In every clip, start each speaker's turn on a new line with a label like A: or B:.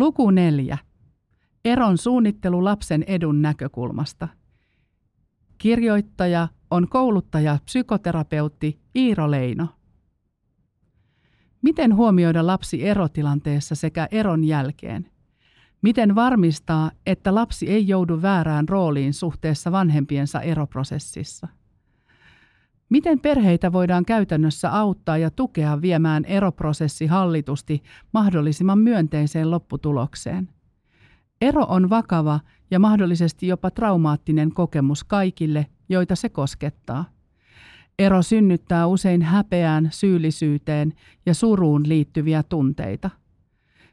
A: Luku neljä. Eron suunnittelu lapsen edun näkökulmasta. Kirjoittaja on kouluttaja psykoterapeutti Iiro Leino. Miten huomioida lapsi erotilanteessa sekä eron jälkeen? Miten varmistaa, että lapsi ei joudu väärään rooliin suhteessa vanhempiensa eroprosessissa? Miten perheitä voidaan käytännössä auttaa ja tukea viemään eroprosessi hallitusti mahdollisimman myönteiseen lopputulokseen? Ero on vakava ja mahdollisesti jopa traumaattinen kokemus kaikille, joita se koskettaa. Ero synnyttää usein häpeään, syyllisyyteen ja suruun liittyviä tunteita.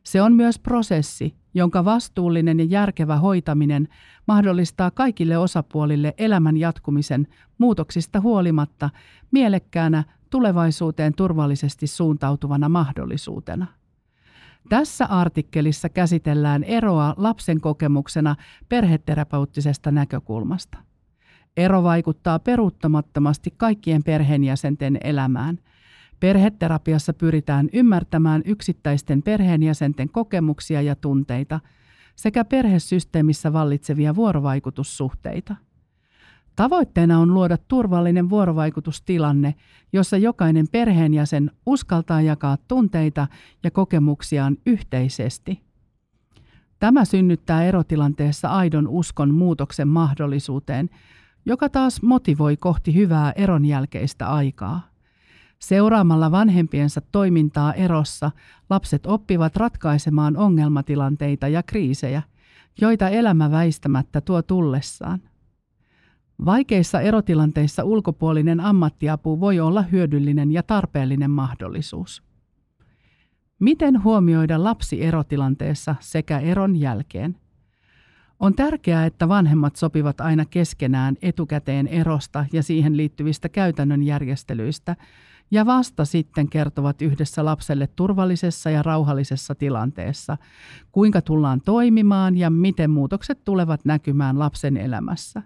A: Se on myös prosessi, jonka vastuullinen ja järkevä hoitaminen mahdollistaa kaikille osapuolille elämän jatkumisen muutoksista huolimatta mielekkäänä tulevaisuuteen turvallisesti suuntautuvana mahdollisuutena. Tässä artikkelissa käsitellään eroa lapsen kokemuksena perheterapeuttisesta näkökulmasta. Ero vaikuttaa peruuttamattomasti kaikkien perheenjäsenten elämään. Perheterapiassa pyritään ymmärtämään yksittäisten perheenjäsenten kokemuksia ja tunteita sekä perhesysteemissä vallitsevia vuorovaikutussuhteita. Tavoitteena on luoda turvallinen vuorovaikutustilanne, jossa jokainen perheenjäsen uskaltaa jakaa tunteita ja kokemuksiaan yhteisesti. Tämä synnyttää erotilanteessa aidon uskon muutoksen mahdollisuuteen, joka taas motivoi kohti hyvää eron jälkeistä aikaa. Seuraamalla vanhempiensa toimintaa erossa lapset oppivat ratkaisemaan ongelmatilanteita ja kriisejä, joita elämä väistämättä tuo tullessaan. Vaikeissa erotilanteissa ulkopuolinen ammattiapu voi olla hyödyllinen ja tarpeellinen mahdollisuus. Miten huomioida lapsi erotilanteessa sekä eron jälkeen? On tärkeää, että vanhemmat sopivat aina keskenään etukäteen erosta ja siihen liittyvistä käytännön järjestelyistä, ja vasta sitten kertovat yhdessä lapselle turvallisessa ja rauhallisessa tilanteessa, kuinka tullaan toimimaan ja miten muutokset tulevat näkymään lapsen elämässä.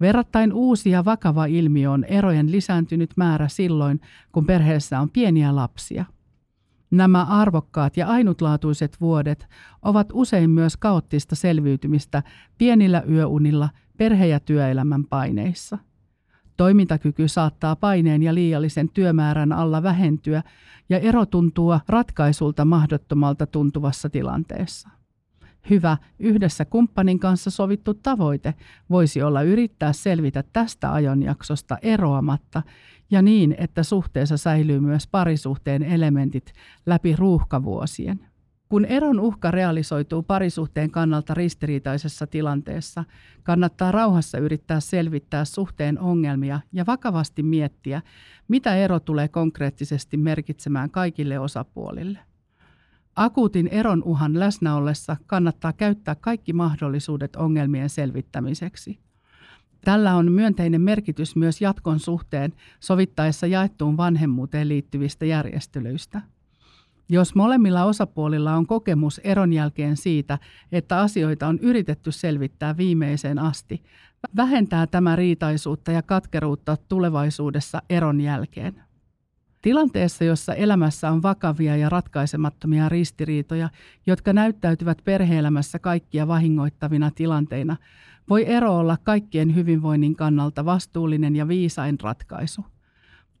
A: Verrattain uusi ja vakava ilmiö on erojen lisääntynyt määrä silloin, kun perheessä on pieniä lapsia. Nämä arvokkaat ja ainutlaatuiset vuodet ovat usein myös kaoottista selviytymistä pienillä yöunilla perhe- ja työelämän paineissa. Toimintakyky saattaa paineen ja liiallisen työmäärän alla vähentyä ja ero tuntuu ratkaisulta mahdottomalta tuntuvassa tilanteessa. Hyvä yhdessä kumppanin kanssa sovittu tavoite voisi olla yrittää selvitä tästä ajanjaksosta eroamatta ja niin, että suhteessa säilyy myös parisuhteen elementit läpi ruuhkavuosien. Kun eron uhka realisoituu parisuhteen kannalta ristiriitaisessa tilanteessa, kannattaa rauhassa yrittää selvittää suhteen ongelmia ja vakavasti miettiä, mitä ero tulee konkreettisesti merkitsemään kaikille osapuolille. Akuutin eron uhan läsnä ollessa kannattaa käyttää kaikki mahdollisuudet ongelmien selvittämiseksi. Tällä on myönteinen merkitys myös jatkon suhteen sovittaessa jaettuun vanhemmuuteen liittyvistä järjestelyistä. Jos molemmilla osapuolilla on kokemus eron jälkeen siitä, että asioita on yritetty selvittää viimeiseen asti, vähentää tämä riitaisuutta ja katkeruutta tulevaisuudessa eron jälkeen. Tilanteessa, jossa elämässä on vakavia ja ratkaisemattomia ristiriitoja, jotka näyttäytyvät perheelämässä kaikkia vahingoittavina tilanteina, voi ero olla kaikkien hyvinvoinnin kannalta vastuullinen ja viisain ratkaisu.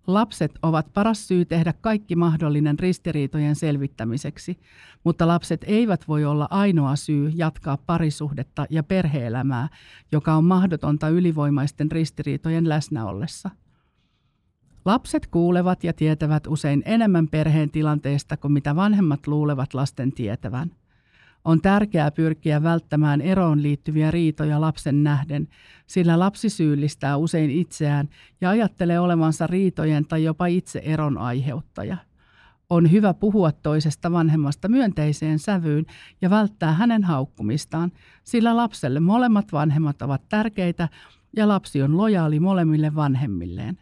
A: Lapset ovat paras syy tehdä kaikki mahdollinen ristiriitojen selvittämiseksi, mutta lapset eivät voi olla ainoa syy jatkaa parisuhdetta ja perheelämää, joka on mahdotonta ylivoimaisten ristiriitojen läsnä ollessa. Lapset kuulevat ja tietävät usein enemmän perheen tilanteesta kuin mitä vanhemmat luulevat lasten tietävän. On tärkeää pyrkiä välttämään eroon liittyviä riitoja lapsen nähden, sillä lapsi syyllistää usein itseään ja ajattelee olevansa riitojen tai jopa itse eron aiheuttaja. On hyvä puhua toisesta vanhemmasta myönteiseen sävyyn ja välttää hänen haukkumistaan, sillä lapselle molemmat vanhemmat ovat tärkeitä ja lapsi on lojaali molemmille vanhemmilleen.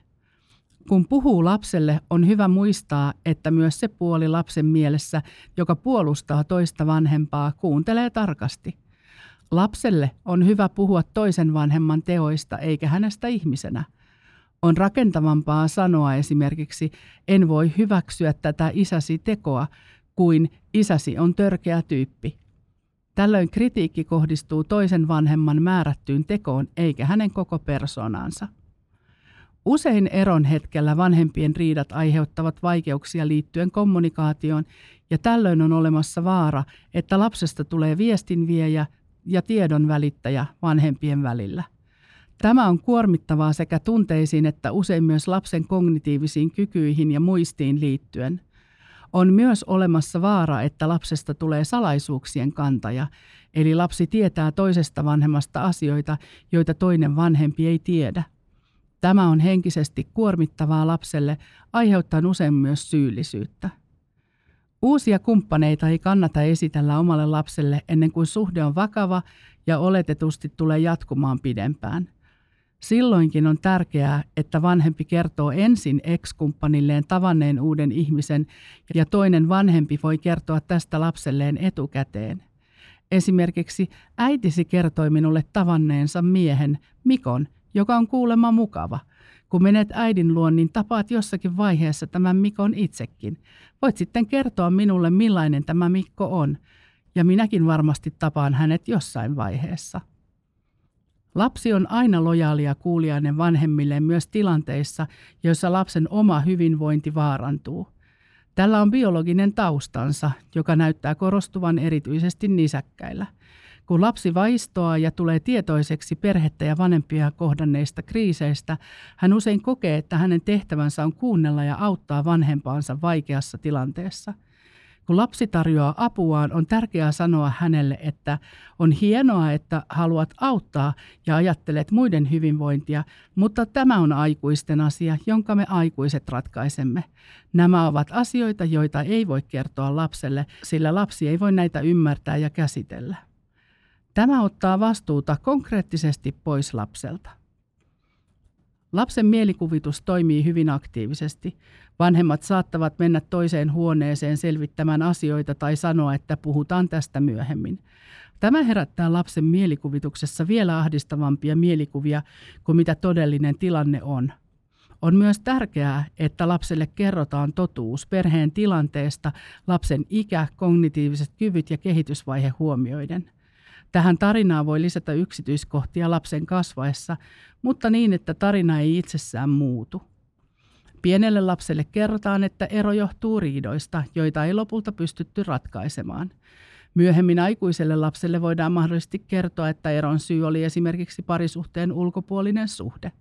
A: Kun puhuu lapselle, on hyvä muistaa, että myös se puoli lapsen mielessä, joka puolustaa toista vanhempaa, kuuntelee tarkasti. Lapselle on hyvä puhua toisen vanhemman teoista eikä hänestä ihmisenä. On rakentavampaa sanoa esimerkiksi, en voi hyväksyä tätä isäsi tekoa, kuin isäsi on törkeä tyyppi. Tällöin kritiikki kohdistuu toisen vanhemman määrättyyn tekoon eikä hänen koko persoonaansa. Usein eron hetkellä vanhempien riidat aiheuttavat vaikeuksia liittyen kommunikaatioon ja tällöin on olemassa vaara, että lapsesta tulee viestinviejä ja tiedon välittäjä vanhempien välillä. Tämä on kuormittavaa sekä tunteisiin että usein myös lapsen kognitiivisiin kykyihin ja muistiin liittyen. On myös olemassa vaara, että lapsesta tulee salaisuuksien kantaja, eli lapsi tietää toisesta vanhemmasta asioita, joita toinen vanhempi ei tiedä. Tämä on henkisesti kuormittavaa lapselle, aiheuttaen usein myös syyllisyyttä. Uusia kumppaneita ei kannata esitellä omalle lapselle ennen kuin suhde on vakava ja oletetusti tulee jatkumaan pidempään. Silloinkin on tärkeää, että vanhempi kertoo ensin ex-kumppanilleen tavanneen uuden ihmisen ja toinen vanhempi voi kertoa tästä lapselleen etukäteen. Esimerkiksi äitisi kertoi minulle tavanneensa miehen, Mikon, joka on kuulemma mukava. Kun menet äidin luon, niin tapaat jossakin vaiheessa tämän Mikon itsekin. Voit sitten kertoa minulle, millainen tämä Mikko on, ja minäkin varmasti tapaan hänet jossain vaiheessa. Lapsi on aina lojaalia kuulijainen vanhemmilleen myös tilanteissa, joissa lapsen oma hyvinvointi vaarantuu. Tällä on biologinen taustansa, joka näyttää korostuvan erityisesti nisäkkäillä – kun lapsi vaistoaa ja tulee tietoiseksi perhettä ja vanhempia kohdanneista kriiseistä, hän usein kokee, että hänen tehtävänsä on kuunnella ja auttaa vanhempaansa vaikeassa tilanteessa. Kun lapsi tarjoaa apuaan, on tärkeää sanoa hänelle, että on hienoa, että haluat auttaa ja ajattelet muiden hyvinvointia, mutta tämä on aikuisten asia, jonka me aikuiset ratkaisemme. Nämä ovat asioita, joita ei voi kertoa lapselle, sillä lapsi ei voi näitä ymmärtää ja käsitellä. Tämä ottaa vastuuta konkreettisesti pois lapselta. Lapsen mielikuvitus toimii hyvin aktiivisesti. Vanhemmat saattavat mennä toiseen huoneeseen selvittämään asioita tai sanoa, että puhutaan tästä myöhemmin. Tämä herättää lapsen mielikuvituksessa vielä ahdistavampia mielikuvia kuin mitä todellinen tilanne on. On myös tärkeää, että lapselle kerrotaan totuus perheen tilanteesta, lapsen ikä, kognitiiviset kyvyt ja kehitysvaihe huomioiden. Tähän tarinaan voi lisätä yksityiskohtia lapsen kasvaessa, mutta niin, että tarina ei itsessään muutu. Pienelle lapselle kerrotaan, että ero johtuu riidoista, joita ei lopulta pystytty ratkaisemaan. Myöhemmin aikuiselle lapselle voidaan mahdollisesti kertoa, että eron syy oli esimerkiksi parisuhteen ulkopuolinen suhde.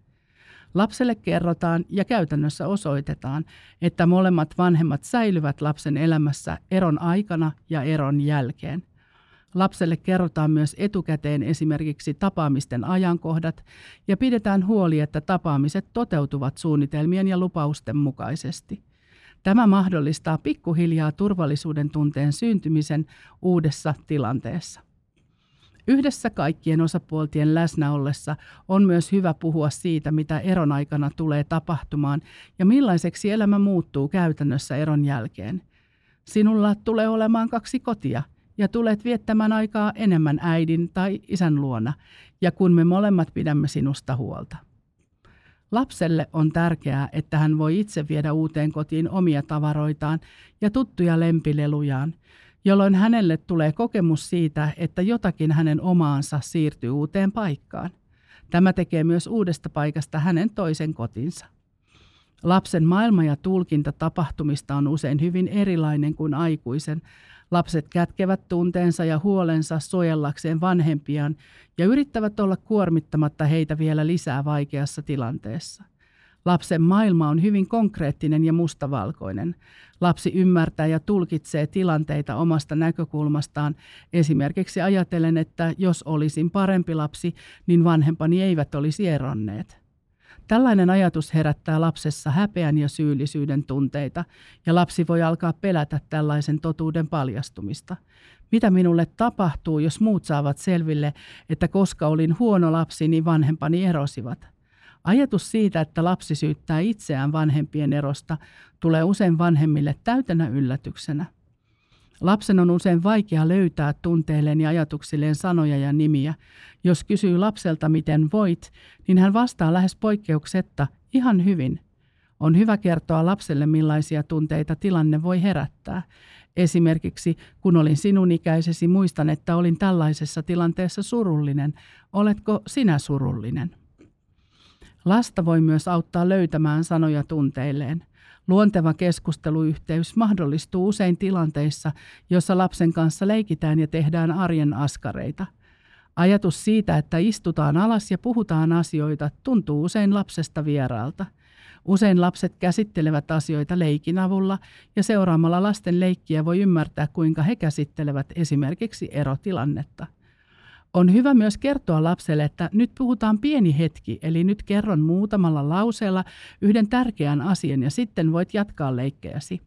A: Lapselle kerrotaan ja käytännössä osoitetaan, että molemmat vanhemmat säilyvät lapsen elämässä eron aikana ja eron jälkeen – Lapselle kerrotaan myös etukäteen esimerkiksi tapaamisten ajankohdat ja pidetään huoli, että tapaamiset toteutuvat suunnitelmien ja lupausten mukaisesti. Tämä mahdollistaa pikkuhiljaa turvallisuuden tunteen syntymisen uudessa tilanteessa. Yhdessä kaikkien osapuoltien läsnä ollessa on myös hyvä puhua siitä, mitä eron aikana tulee tapahtumaan ja millaiseksi elämä muuttuu käytännössä eron jälkeen. Sinulla tulee olemaan kaksi kotia – ja tulet viettämään aikaa enemmän äidin tai isän luona, ja kun me molemmat pidämme sinusta huolta. Lapselle on tärkeää, että hän voi itse viedä uuteen kotiin omia tavaroitaan ja tuttuja lempilelujaan, jolloin hänelle tulee kokemus siitä, että jotakin hänen omaansa siirtyy uuteen paikkaan. Tämä tekee myös uudesta paikasta hänen toisen kotinsa. Lapsen maailma ja tulkinta tapahtumista on usein hyvin erilainen kuin aikuisen, Lapset kätkevät tunteensa ja huolensa suojellakseen vanhempiaan ja yrittävät olla kuormittamatta heitä vielä lisää vaikeassa tilanteessa. Lapsen maailma on hyvin konkreettinen ja mustavalkoinen. Lapsi ymmärtää ja tulkitsee tilanteita omasta näkökulmastaan, esimerkiksi ajatellen, että jos olisin parempi lapsi, niin vanhempani eivät olisi eronneet. Tällainen ajatus herättää lapsessa häpeän ja syyllisyyden tunteita, ja lapsi voi alkaa pelätä tällaisen totuuden paljastumista. Mitä minulle tapahtuu, jos muut saavat selville, että koska olin huono lapsi, niin vanhempani erosivat? Ajatus siitä, että lapsi syyttää itseään vanhempien erosta, tulee usein vanhemmille täytänä yllätyksenä. Lapsen on usein vaikea löytää tunteilleen ja ajatuksilleen sanoja ja nimiä. Jos kysyy lapselta, miten voit, niin hän vastaa lähes poikkeuksetta ihan hyvin. On hyvä kertoa lapselle, millaisia tunteita tilanne voi herättää. Esimerkiksi kun olin sinun ikäisesi, muistan, että olin tällaisessa tilanteessa surullinen. Oletko sinä surullinen? Lasta voi myös auttaa löytämään sanoja tunteilleen. Luonteva keskusteluyhteys mahdollistuu usein tilanteissa, jossa lapsen kanssa leikitään ja tehdään arjen askareita. Ajatus siitä, että istutaan alas ja puhutaan asioita, tuntuu usein lapsesta vieraalta. Usein lapset käsittelevät asioita leikin avulla ja seuraamalla lasten leikkiä voi ymmärtää, kuinka he käsittelevät esimerkiksi erotilannetta. On hyvä myös kertoa lapselle, että nyt puhutaan pieni hetki, eli nyt kerron muutamalla lauseella yhden tärkeän asian ja sitten voit jatkaa leikkejäsi.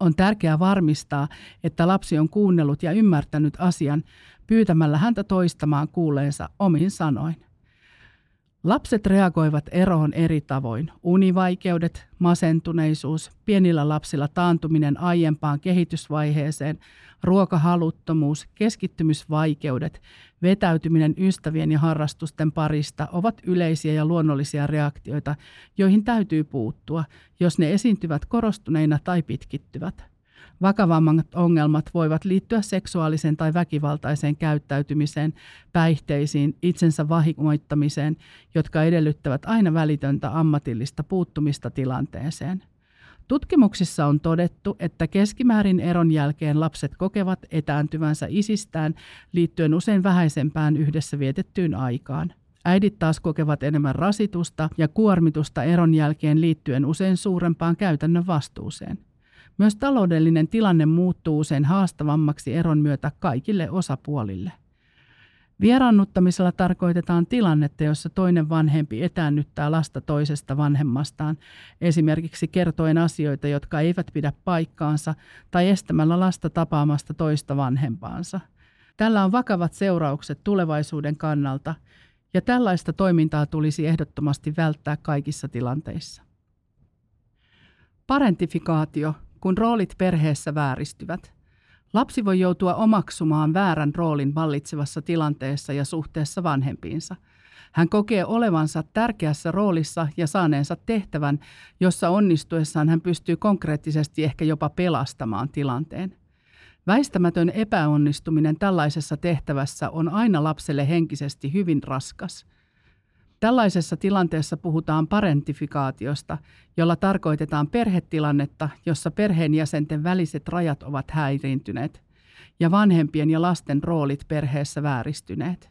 A: On tärkeää varmistaa, että lapsi on kuunnellut ja ymmärtänyt asian pyytämällä häntä toistamaan kuuleensa omin sanoin. Lapset reagoivat eroon eri tavoin. Univaikeudet, masentuneisuus, pienillä lapsilla taantuminen aiempaan kehitysvaiheeseen, ruokahaluttomuus, keskittymisvaikeudet, vetäytyminen ystävien ja harrastusten parista ovat yleisiä ja luonnollisia reaktioita, joihin täytyy puuttua, jos ne esiintyvät korostuneina tai pitkittyvät. Vakavammat ongelmat voivat liittyä seksuaaliseen tai väkivaltaiseen käyttäytymiseen, päihteisiin, itsensä vahingoittamiseen, jotka edellyttävät aina välitöntä ammatillista puuttumista tilanteeseen. Tutkimuksissa on todettu, että keskimäärin eron jälkeen lapset kokevat etääntyvänsä isistään liittyen usein vähäisempään yhdessä vietettyyn aikaan. Äidit taas kokevat enemmän rasitusta ja kuormitusta eron jälkeen liittyen usein suurempaan käytännön vastuuseen. Myös taloudellinen tilanne muuttuu usein haastavammaksi eron myötä kaikille osapuolille. Vieraannuttamisella tarkoitetaan tilannetta, jossa toinen vanhempi etäännyttää lasta toisesta vanhemmastaan, esimerkiksi kertoen asioita, jotka eivät pidä paikkaansa, tai estämällä lasta tapaamasta toista vanhempaansa. Tällä on vakavat seuraukset tulevaisuuden kannalta, ja tällaista toimintaa tulisi ehdottomasti välttää kaikissa tilanteissa. Parentifikaatio kun roolit perheessä vääristyvät. Lapsi voi joutua omaksumaan väärän roolin vallitsevassa tilanteessa ja suhteessa vanhempiinsa. Hän kokee olevansa tärkeässä roolissa ja saaneensa tehtävän, jossa onnistuessaan hän pystyy konkreettisesti ehkä jopa pelastamaan tilanteen. Väistämätön epäonnistuminen tällaisessa tehtävässä on aina lapselle henkisesti hyvin raskas – Tällaisessa tilanteessa puhutaan parentifikaatiosta, jolla tarkoitetaan perhetilannetta, jossa perheenjäsenten väliset rajat ovat häiriintyneet ja vanhempien ja lasten roolit perheessä vääristyneet.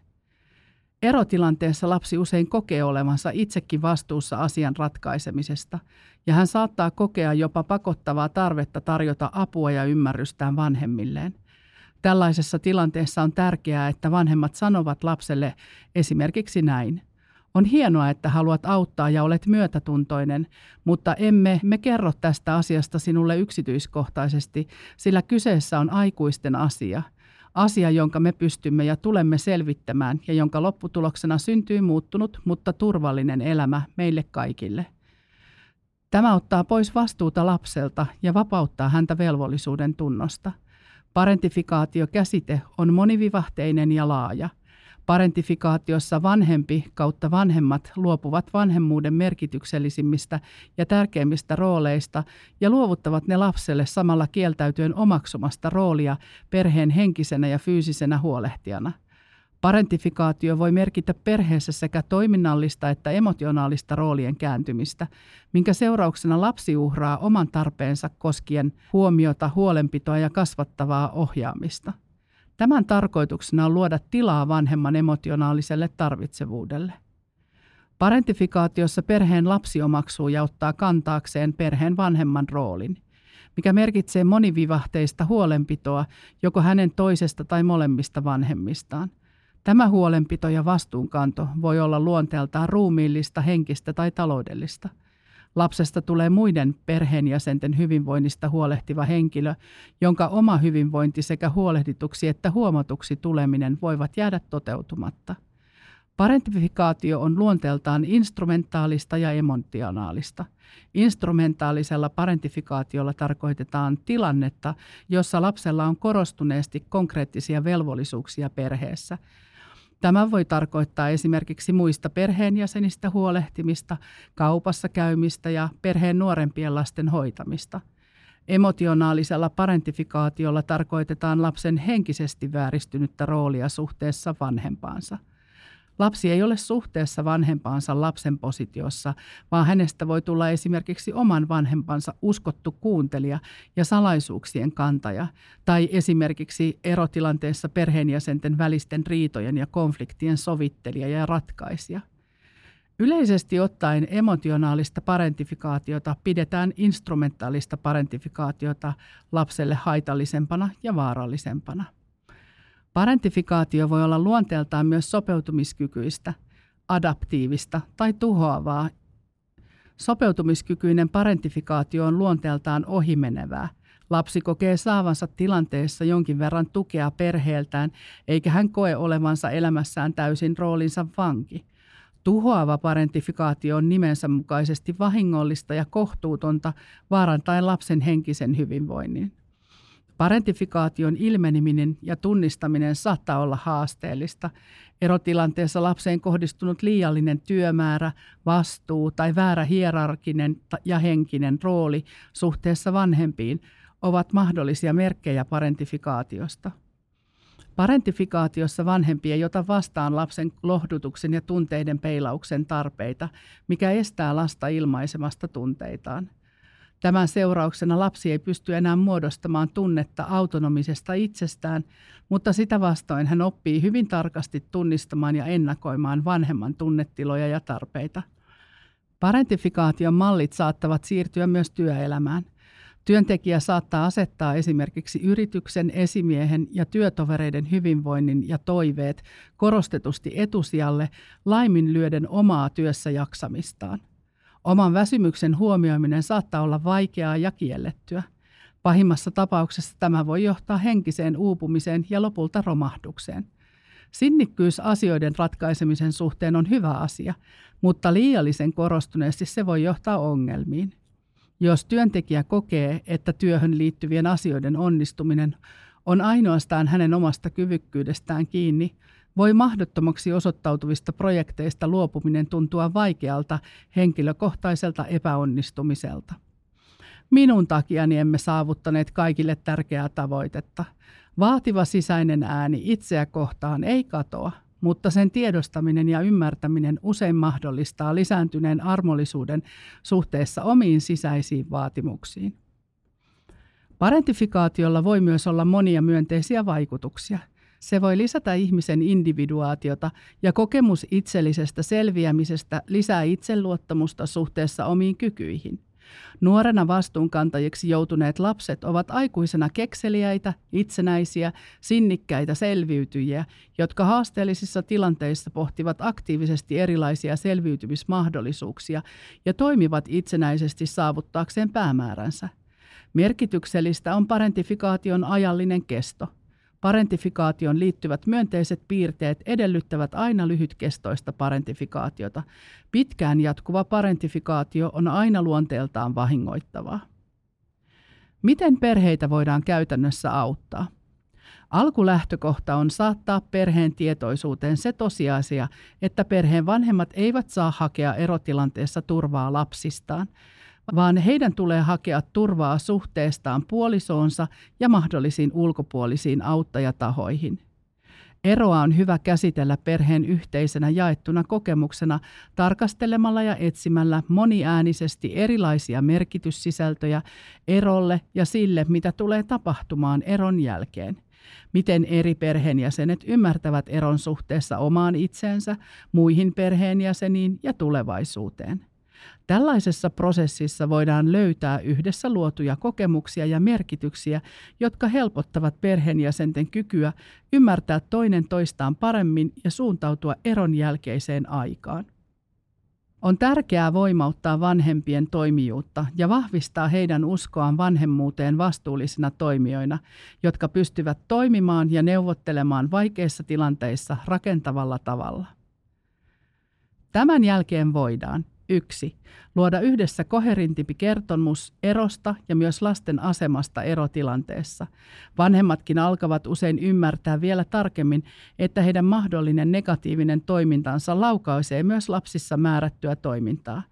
A: Erotilanteessa lapsi usein kokee olevansa itsekin vastuussa asian ratkaisemisesta, ja hän saattaa kokea jopa pakottavaa tarvetta tarjota apua ja ymmärrystään vanhemmilleen. Tällaisessa tilanteessa on tärkeää, että vanhemmat sanovat lapselle esimerkiksi näin – on hienoa, että haluat auttaa ja olet myötätuntoinen, mutta emme me kerro tästä asiasta sinulle yksityiskohtaisesti, sillä kyseessä on aikuisten asia. Asia, jonka me pystymme ja tulemme selvittämään ja jonka lopputuloksena syntyy muuttunut, mutta turvallinen elämä meille kaikille. Tämä ottaa pois vastuuta lapselta ja vapauttaa häntä velvollisuuden tunnosta. Parentifikaatio-käsite on monivivahteinen ja laaja – Parentifikaatiossa vanhempi kautta vanhemmat luopuvat vanhemmuuden merkityksellisimmistä ja tärkeimmistä rooleista ja luovuttavat ne lapselle samalla kieltäytyen omaksumasta roolia perheen henkisenä ja fyysisenä huolehtijana. Parentifikaatio voi merkitä perheessä sekä toiminnallista että emotionaalista roolien kääntymistä, minkä seurauksena lapsi uhraa oman tarpeensa koskien huomiota, huolenpitoa ja kasvattavaa ohjaamista. Tämän tarkoituksena on luoda tilaa vanhemman emotionaaliselle tarvitsevuudelle. Parentifikaatiossa perheen lapsi omaksuu ja ottaa kantaakseen perheen vanhemman roolin, mikä merkitsee monivivahteista huolenpitoa joko hänen toisesta tai molemmista vanhemmistaan. Tämä huolenpito ja vastuunkanto voi olla luonteeltaan ruumiillista, henkistä tai taloudellista – Lapsesta tulee muiden perheenjäsenten hyvinvoinnista huolehtiva henkilö, jonka oma hyvinvointi sekä huolehdituksi että huomatuksi tuleminen voivat jäädä toteutumatta. Parentifikaatio on luonteeltaan instrumentaalista ja emotionaalista. Instrumentaalisella parentifikaatiolla tarkoitetaan tilannetta, jossa lapsella on korostuneesti konkreettisia velvollisuuksia perheessä – Tämä voi tarkoittaa esimerkiksi muista perheenjäsenistä huolehtimista, kaupassa käymistä ja perheen nuorempien lasten hoitamista. Emotionaalisella parentifikaatiolla tarkoitetaan lapsen henkisesti vääristynyttä roolia suhteessa vanhempaansa – Lapsi ei ole suhteessa vanhempaansa lapsen positiossa, vaan hänestä voi tulla esimerkiksi oman vanhempansa uskottu kuuntelija ja salaisuuksien kantaja, tai esimerkiksi erotilanteessa perheenjäsenten välisten riitojen ja konfliktien sovittelija ja ratkaisija. Yleisesti ottaen emotionaalista parentifikaatiota pidetään instrumentaalista parentifikaatiota lapselle haitallisempana ja vaarallisempana. Parentifikaatio voi olla luonteeltaan myös sopeutumiskykyistä, adaptiivista tai tuhoavaa. Sopeutumiskykyinen parentifikaatio on luonteeltaan ohimenevää. Lapsi kokee saavansa tilanteessa jonkin verran tukea perheeltään, eikä hän koe olevansa elämässään täysin roolinsa vanki. Tuhoava parentifikaatio on nimensä mukaisesti vahingollista ja kohtuutonta, vaarantaen lapsen henkisen hyvinvoinnin. Parentifikaation ilmeneminen ja tunnistaminen saattaa olla haasteellista. Erotilanteessa lapseen kohdistunut liiallinen työmäärä, vastuu tai väärä hierarkinen ja henkinen rooli suhteessa vanhempiin ovat mahdollisia merkkejä parentifikaatiosta. Parentifikaatiossa vanhempi ei ota vastaan lapsen lohdutuksen ja tunteiden peilauksen tarpeita, mikä estää lasta ilmaisemasta tunteitaan – Tämän seurauksena lapsi ei pysty enää muodostamaan tunnetta autonomisesta itsestään, mutta sitä vastoin hän oppii hyvin tarkasti tunnistamaan ja ennakoimaan vanhemman tunnetiloja ja tarpeita. Parentifikaation mallit saattavat siirtyä myös työelämään. Työntekijä saattaa asettaa esimerkiksi yrityksen, esimiehen ja työtovereiden hyvinvoinnin ja toiveet korostetusti etusijalle laiminlyöden omaa työssä jaksamistaan. Oman väsymyksen huomioiminen saattaa olla vaikeaa ja kiellettyä. Pahimmassa tapauksessa tämä voi johtaa henkiseen uupumiseen ja lopulta romahdukseen. Sinnikkyys asioiden ratkaisemisen suhteen on hyvä asia, mutta liiallisen korostuneesti se voi johtaa ongelmiin. Jos työntekijä kokee, että työhön liittyvien asioiden onnistuminen on ainoastaan hänen omasta kyvykkyydestään kiinni, voi mahdottomaksi osoittautuvista projekteista luopuminen tuntua vaikealta henkilökohtaiselta epäonnistumiselta. Minun takiani emme saavuttaneet kaikille tärkeää tavoitetta. Vaativa sisäinen ääni itseä kohtaan ei katoa, mutta sen tiedostaminen ja ymmärtäminen usein mahdollistaa lisääntyneen armollisuuden suhteessa omiin sisäisiin vaatimuksiin. Parentifikaatiolla voi myös olla monia myönteisiä vaikutuksia – se voi lisätä ihmisen individuaatiota ja kokemus itsellisestä selviämisestä lisää itseluottamusta suhteessa omiin kykyihin. Nuorena vastuunkantajiksi joutuneet lapset ovat aikuisena kekseliäitä, itsenäisiä, sinnikkäitä selviytyjiä, jotka haasteellisissa tilanteissa pohtivat aktiivisesti erilaisia selviytymismahdollisuuksia ja toimivat itsenäisesti saavuttaakseen päämääränsä. Merkityksellistä on parentifikaation ajallinen kesto – Parentifikaation liittyvät myönteiset piirteet edellyttävät aina lyhytkestoista parentifikaatiota. Pitkään jatkuva parentifikaatio on aina luonteeltaan vahingoittavaa. Miten perheitä voidaan käytännössä auttaa? Alkulähtökohta on saattaa perheen tietoisuuteen se tosiasia, että perheen vanhemmat eivät saa hakea erotilanteessa turvaa lapsistaan – vaan heidän tulee hakea turvaa suhteestaan puolisoonsa ja mahdollisiin ulkopuolisiin auttajatahoihin. Eroa on hyvä käsitellä perheen yhteisenä jaettuna kokemuksena tarkastelemalla ja etsimällä moniäänisesti erilaisia merkityssisältöjä erolle ja sille, mitä tulee tapahtumaan eron jälkeen. Miten eri perheenjäsenet ymmärtävät eron suhteessa omaan itseensä, muihin perheenjäseniin ja tulevaisuuteen. Tällaisessa prosessissa voidaan löytää yhdessä luotuja kokemuksia ja merkityksiä, jotka helpottavat perheenjäsenten kykyä ymmärtää toinen toistaan paremmin ja suuntautua eron jälkeiseen aikaan. On tärkeää voimauttaa vanhempien toimijuutta ja vahvistaa heidän uskoaan vanhemmuuteen vastuullisina toimijoina, jotka pystyvät toimimaan ja neuvottelemaan vaikeissa tilanteissa rakentavalla tavalla. Tämän jälkeen voidaan 1. Luoda yhdessä koherintimpi kertomus erosta ja myös lasten asemasta erotilanteessa. Vanhemmatkin alkavat usein ymmärtää vielä tarkemmin, että heidän mahdollinen negatiivinen toimintansa laukaisee myös lapsissa määrättyä toimintaa.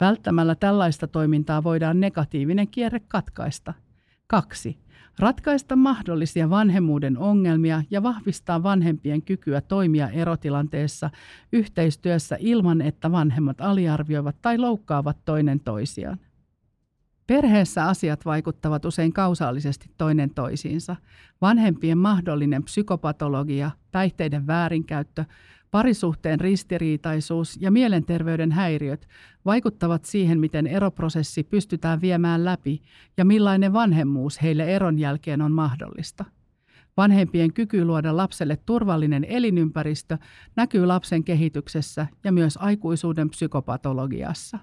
A: Välttämällä tällaista toimintaa voidaan negatiivinen kierre katkaista – 2. Ratkaista mahdollisia vanhemmuuden ongelmia ja vahvistaa vanhempien kykyä toimia erotilanteessa yhteistyössä ilman, että vanhemmat aliarvioivat tai loukkaavat toinen toisiaan. Perheessä asiat vaikuttavat usein kausaalisesti toinen toisiinsa. Vanhempien mahdollinen psykopatologia, päihteiden väärinkäyttö, parisuhteen ristiriitaisuus ja mielenterveyden häiriöt vaikuttavat siihen, miten eroprosessi pystytään viemään läpi ja millainen vanhemmuus heille eron jälkeen on mahdollista. Vanhempien kyky luoda lapselle turvallinen elinympäristö näkyy lapsen kehityksessä ja myös aikuisuuden psykopatologiassa.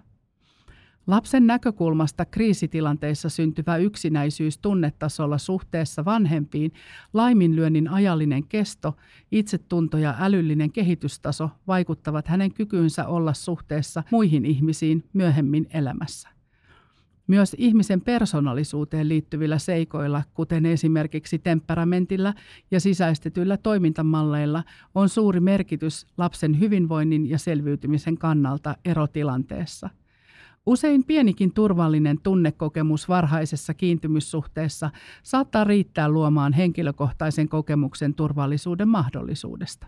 A: Lapsen näkökulmasta kriisitilanteissa syntyvä yksinäisyys tunnetasolla suhteessa vanhempiin, laiminlyönnin ajallinen kesto, itsetunto ja älyllinen kehitystaso vaikuttavat hänen kykyynsä olla suhteessa muihin ihmisiin myöhemmin elämässä. Myös ihmisen persoonallisuuteen liittyvillä seikoilla, kuten esimerkiksi temperamentilla ja sisäistetyillä toimintamalleilla, on suuri merkitys lapsen hyvinvoinnin ja selviytymisen kannalta erotilanteessa – Usein pienikin turvallinen tunnekokemus varhaisessa kiintymyssuhteessa saattaa riittää luomaan henkilökohtaisen kokemuksen turvallisuuden mahdollisuudesta.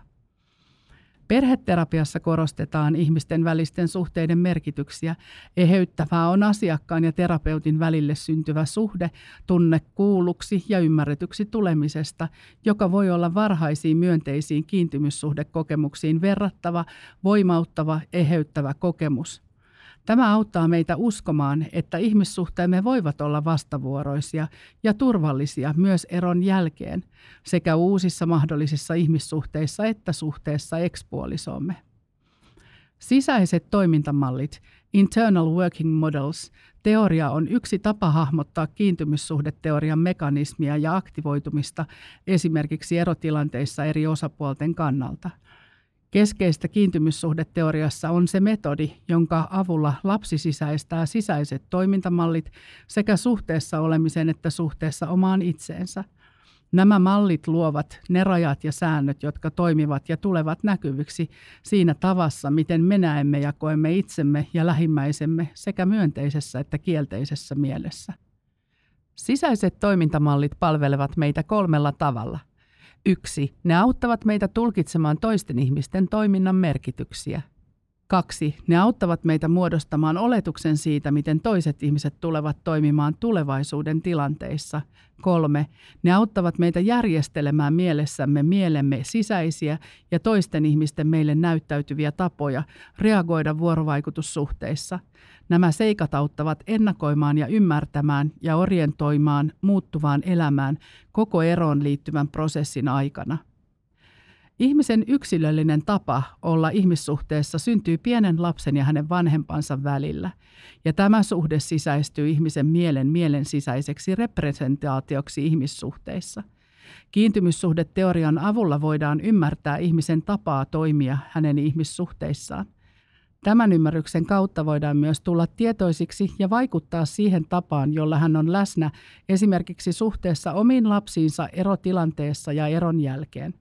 A: Perheterapiassa korostetaan ihmisten välisten suhteiden merkityksiä. Eheyttävää on asiakkaan ja terapeutin välille syntyvä suhde tunne kuulluksi ja ymmärretyksi tulemisesta, joka voi olla varhaisiin myönteisiin kiintymyssuhdekokemuksiin verrattava, voimauttava, eheyttävä kokemus – Tämä auttaa meitä uskomaan, että ihmissuhteemme voivat olla vastavuoroisia ja turvallisia myös eron jälkeen, sekä uusissa mahdollisissa ihmissuhteissa että suhteessa ekspuolisoomme. Sisäiset toimintamallit, internal working models, teoria on yksi tapa hahmottaa kiintymyssuhdeteorian mekanismia ja aktivoitumista esimerkiksi erotilanteissa eri osapuolten kannalta – Keskeistä kiintymyssuhdeteoriassa on se metodi, jonka avulla lapsi sisäistää sisäiset toimintamallit sekä suhteessa olemisen että suhteessa omaan itseensä. Nämä mallit luovat ne rajat ja säännöt, jotka toimivat ja tulevat näkyviksi siinä tavassa, miten me näemme ja koemme itsemme ja lähimmäisemme sekä myönteisessä että kielteisessä mielessä. Sisäiset toimintamallit palvelevat meitä kolmella tavalla – Yksi, ne auttavat meitä tulkitsemaan toisten ihmisten toiminnan merkityksiä. Kaksi, ne auttavat meitä muodostamaan oletuksen siitä, miten toiset ihmiset tulevat toimimaan tulevaisuuden tilanteissa. Kolme, ne auttavat meitä järjestelemään mielessämme mielemme sisäisiä ja toisten ihmisten meille näyttäytyviä tapoja reagoida vuorovaikutussuhteissa. Nämä seikat auttavat ennakoimaan ja ymmärtämään ja orientoimaan muuttuvaan elämään koko eroon liittyvän prosessin aikana – Ihmisen yksilöllinen tapa olla ihmissuhteessa syntyy pienen lapsen ja hänen vanhempansa välillä, ja tämä suhde sisäistyy ihmisen mielen mielen sisäiseksi representaatioksi ihmissuhteissa. Kiintymyssuhdeteorian avulla voidaan ymmärtää ihmisen tapaa toimia hänen ihmissuhteissaan. Tämän ymmärryksen kautta voidaan myös tulla tietoisiksi ja vaikuttaa siihen tapaan, jolla hän on läsnä esimerkiksi suhteessa omiin lapsiinsa erotilanteessa ja eron jälkeen –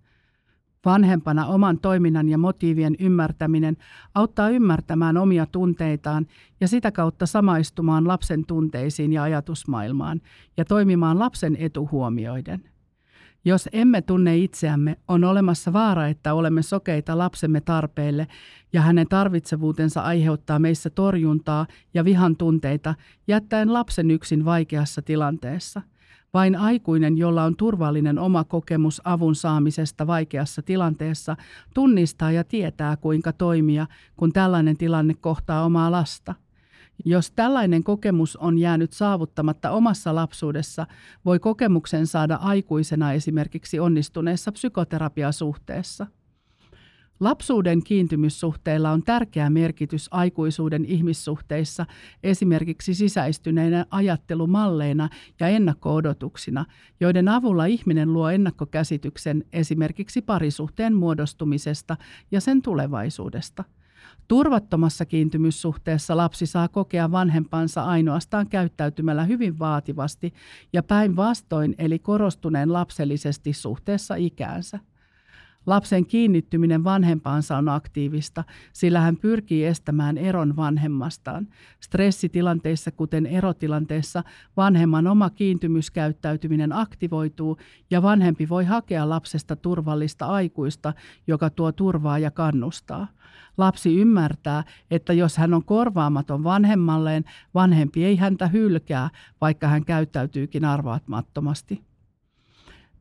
A: Vanhempana oman toiminnan ja motiivien ymmärtäminen auttaa ymmärtämään omia tunteitaan ja sitä kautta samaistumaan lapsen tunteisiin ja ajatusmaailmaan ja toimimaan lapsen etu huomioiden. Jos emme tunne itseämme, on olemassa vaara, että olemme sokeita lapsemme tarpeille ja hänen tarvitsevuutensa aiheuttaa meissä torjuntaa ja vihan tunteita, jättäen lapsen yksin vaikeassa tilanteessa – vain aikuinen, jolla on turvallinen oma kokemus avun saamisesta vaikeassa tilanteessa, tunnistaa ja tietää, kuinka toimia, kun tällainen tilanne kohtaa omaa lasta. Jos tällainen kokemus on jäänyt saavuttamatta omassa lapsuudessa, voi kokemuksen saada aikuisena esimerkiksi onnistuneessa psykoterapiasuhteessa – Lapsuuden kiintymyssuhteilla on tärkeä merkitys aikuisuuden ihmissuhteissa esimerkiksi sisäistyneinä ajattelumalleina ja ennakko-odotuksina, joiden avulla ihminen luo ennakkokäsityksen esimerkiksi parisuhteen muodostumisesta ja sen tulevaisuudesta. Turvattomassa kiintymyssuhteessa lapsi saa kokea vanhempansa ainoastaan käyttäytymällä hyvin vaativasti ja päinvastoin eli korostuneen lapsellisesti suhteessa ikäänsä. Lapsen kiinnittyminen vanhempaansa on aktiivista, sillä hän pyrkii estämään eron vanhemmastaan. Stressitilanteissa, kuten erotilanteessa, vanhemman oma kiintymyskäyttäytyminen aktivoituu ja vanhempi voi hakea lapsesta turvallista aikuista, joka tuo turvaa ja kannustaa. Lapsi ymmärtää, että jos hän on korvaamaton vanhemmalleen, vanhempi ei häntä hylkää, vaikka hän käyttäytyykin arvaamattomasti.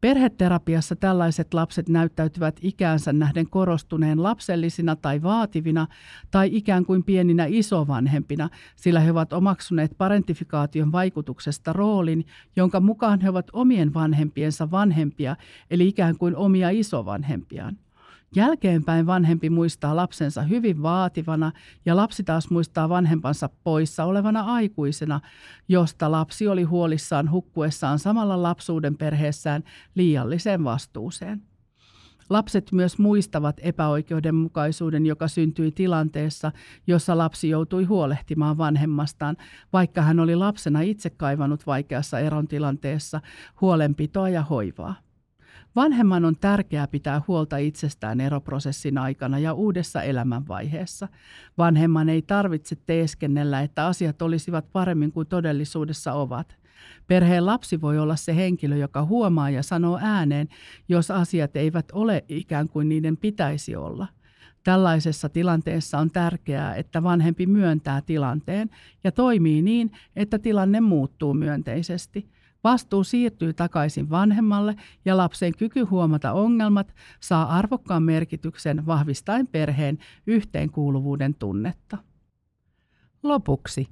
A: Perheterapiassa tällaiset lapset näyttäytyvät ikäänsä nähden korostuneen lapsellisina tai vaativina tai ikään kuin pieninä isovanhempina, sillä he ovat omaksuneet parentifikaation vaikutuksesta roolin, jonka mukaan he ovat omien vanhempiensa vanhempia, eli ikään kuin omia isovanhempiaan. Jälkeenpäin vanhempi muistaa lapsensa hyvin vaativana ja lapsi taas muistaa vanhempansa poissa olevana aikuisena, josta lapsi oli huolissaan hukkuessaan samalla lapsuuden perheessään liialliseen vastuuseen. Lapset myös muistavat epäoikeudenmukaisuuden, joka syntyi tilanteessa, jossa lapsi joutui huolehtimaan vanhemmastaan, vaikka hän oli lapsena itse kaivannut vaikeassa eron tilanteessa huolenpitoa ja hoivaa. Vanhemman on tärkeää pitää huolta itsestään eroprosessin aikana ja uudessa elämänvaiheessa. Vanhemman ei tarvitse teeskennellä, että asiat olisivat paremmin kuin todellisuudessa ovat. Perheen lapsi voi olla se henkilö, joka huomaa ja sanoo ääneen, jos asiat eivät ole ikään kuin niiden pitäisi olla. Tällaisessa tilanteessa on tärkeää, että vanhempi myöntää tilanteen ja toimii niin, että tilanne muuttuu myönteisesti – Vastuu siirtyy takaisin vanhemmalle ja lapsen kyky huomata ongelmat saa arvokkaan merkityksen vahvistaen perheen yhteenkuuluvuuden tunnetta. Lopuksi.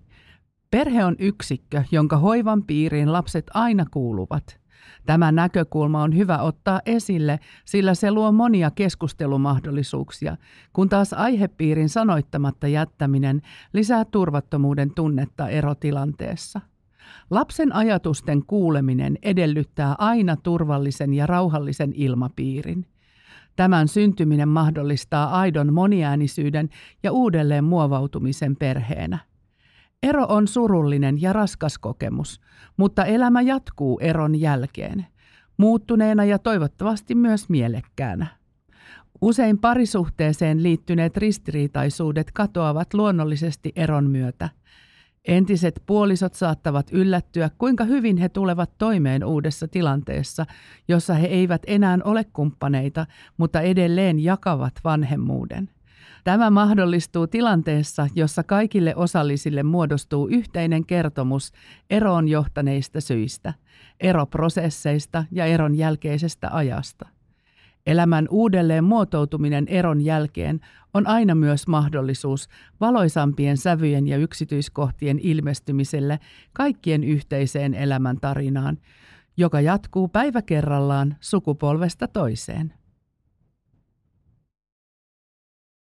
A: Perhe on yksikkö, jonka hoivan piiriin lapset aina kuuluvat. Tämä näkökulma on hyvä ottaa esille, sillä se luo monia keskustelumahdollisuuksia, kun taas aihepiirin sanoittamatta jättäminen lisää turvattomuuden tunnetta erotilanteessa. Lapsen ajatusten kuuleminen edellyttää aina turvallisen ja rauhallisen ilmapiirin. Tämän syntyminen mahdollistaa aidon moniäänisyyden ja uudelleen muovautumisen perheenä. Ero on surullinen ja raskas kokemus, mutta elämä jatkuu eron jälkeen, muuttuneena ja toivottavasti myös mielekkäänä. Usein parisuhteeseen liittyneet ristiriitaisuudet katoavat luonnollisesti eron myötä – Entiset puolisot saattavat yllättyä, kuinka hyvin he tulevat toimeen uudessa tilanteessa, jossa he eivät enää ole kumppaneita, mutta edelleen jakavat vanhemmuuden. Tämä mahdollistuu tilanteessa, jossa kaikille osallisille muodostuu yhteinen kertomus eroon johtaneista syistä, eroprosesseista ja eron jälkeisestä ajasta. Elämän uudelleen muotoutuminen eron jälkeen on aina myös mahdollisuus valoisampien sävyjen ja yksityiskohtien ilmestymiselle kaikkien yhteiseen elämän tarinaan, joka jatkuu päivä kerrallaan sukupolvesta toiseen.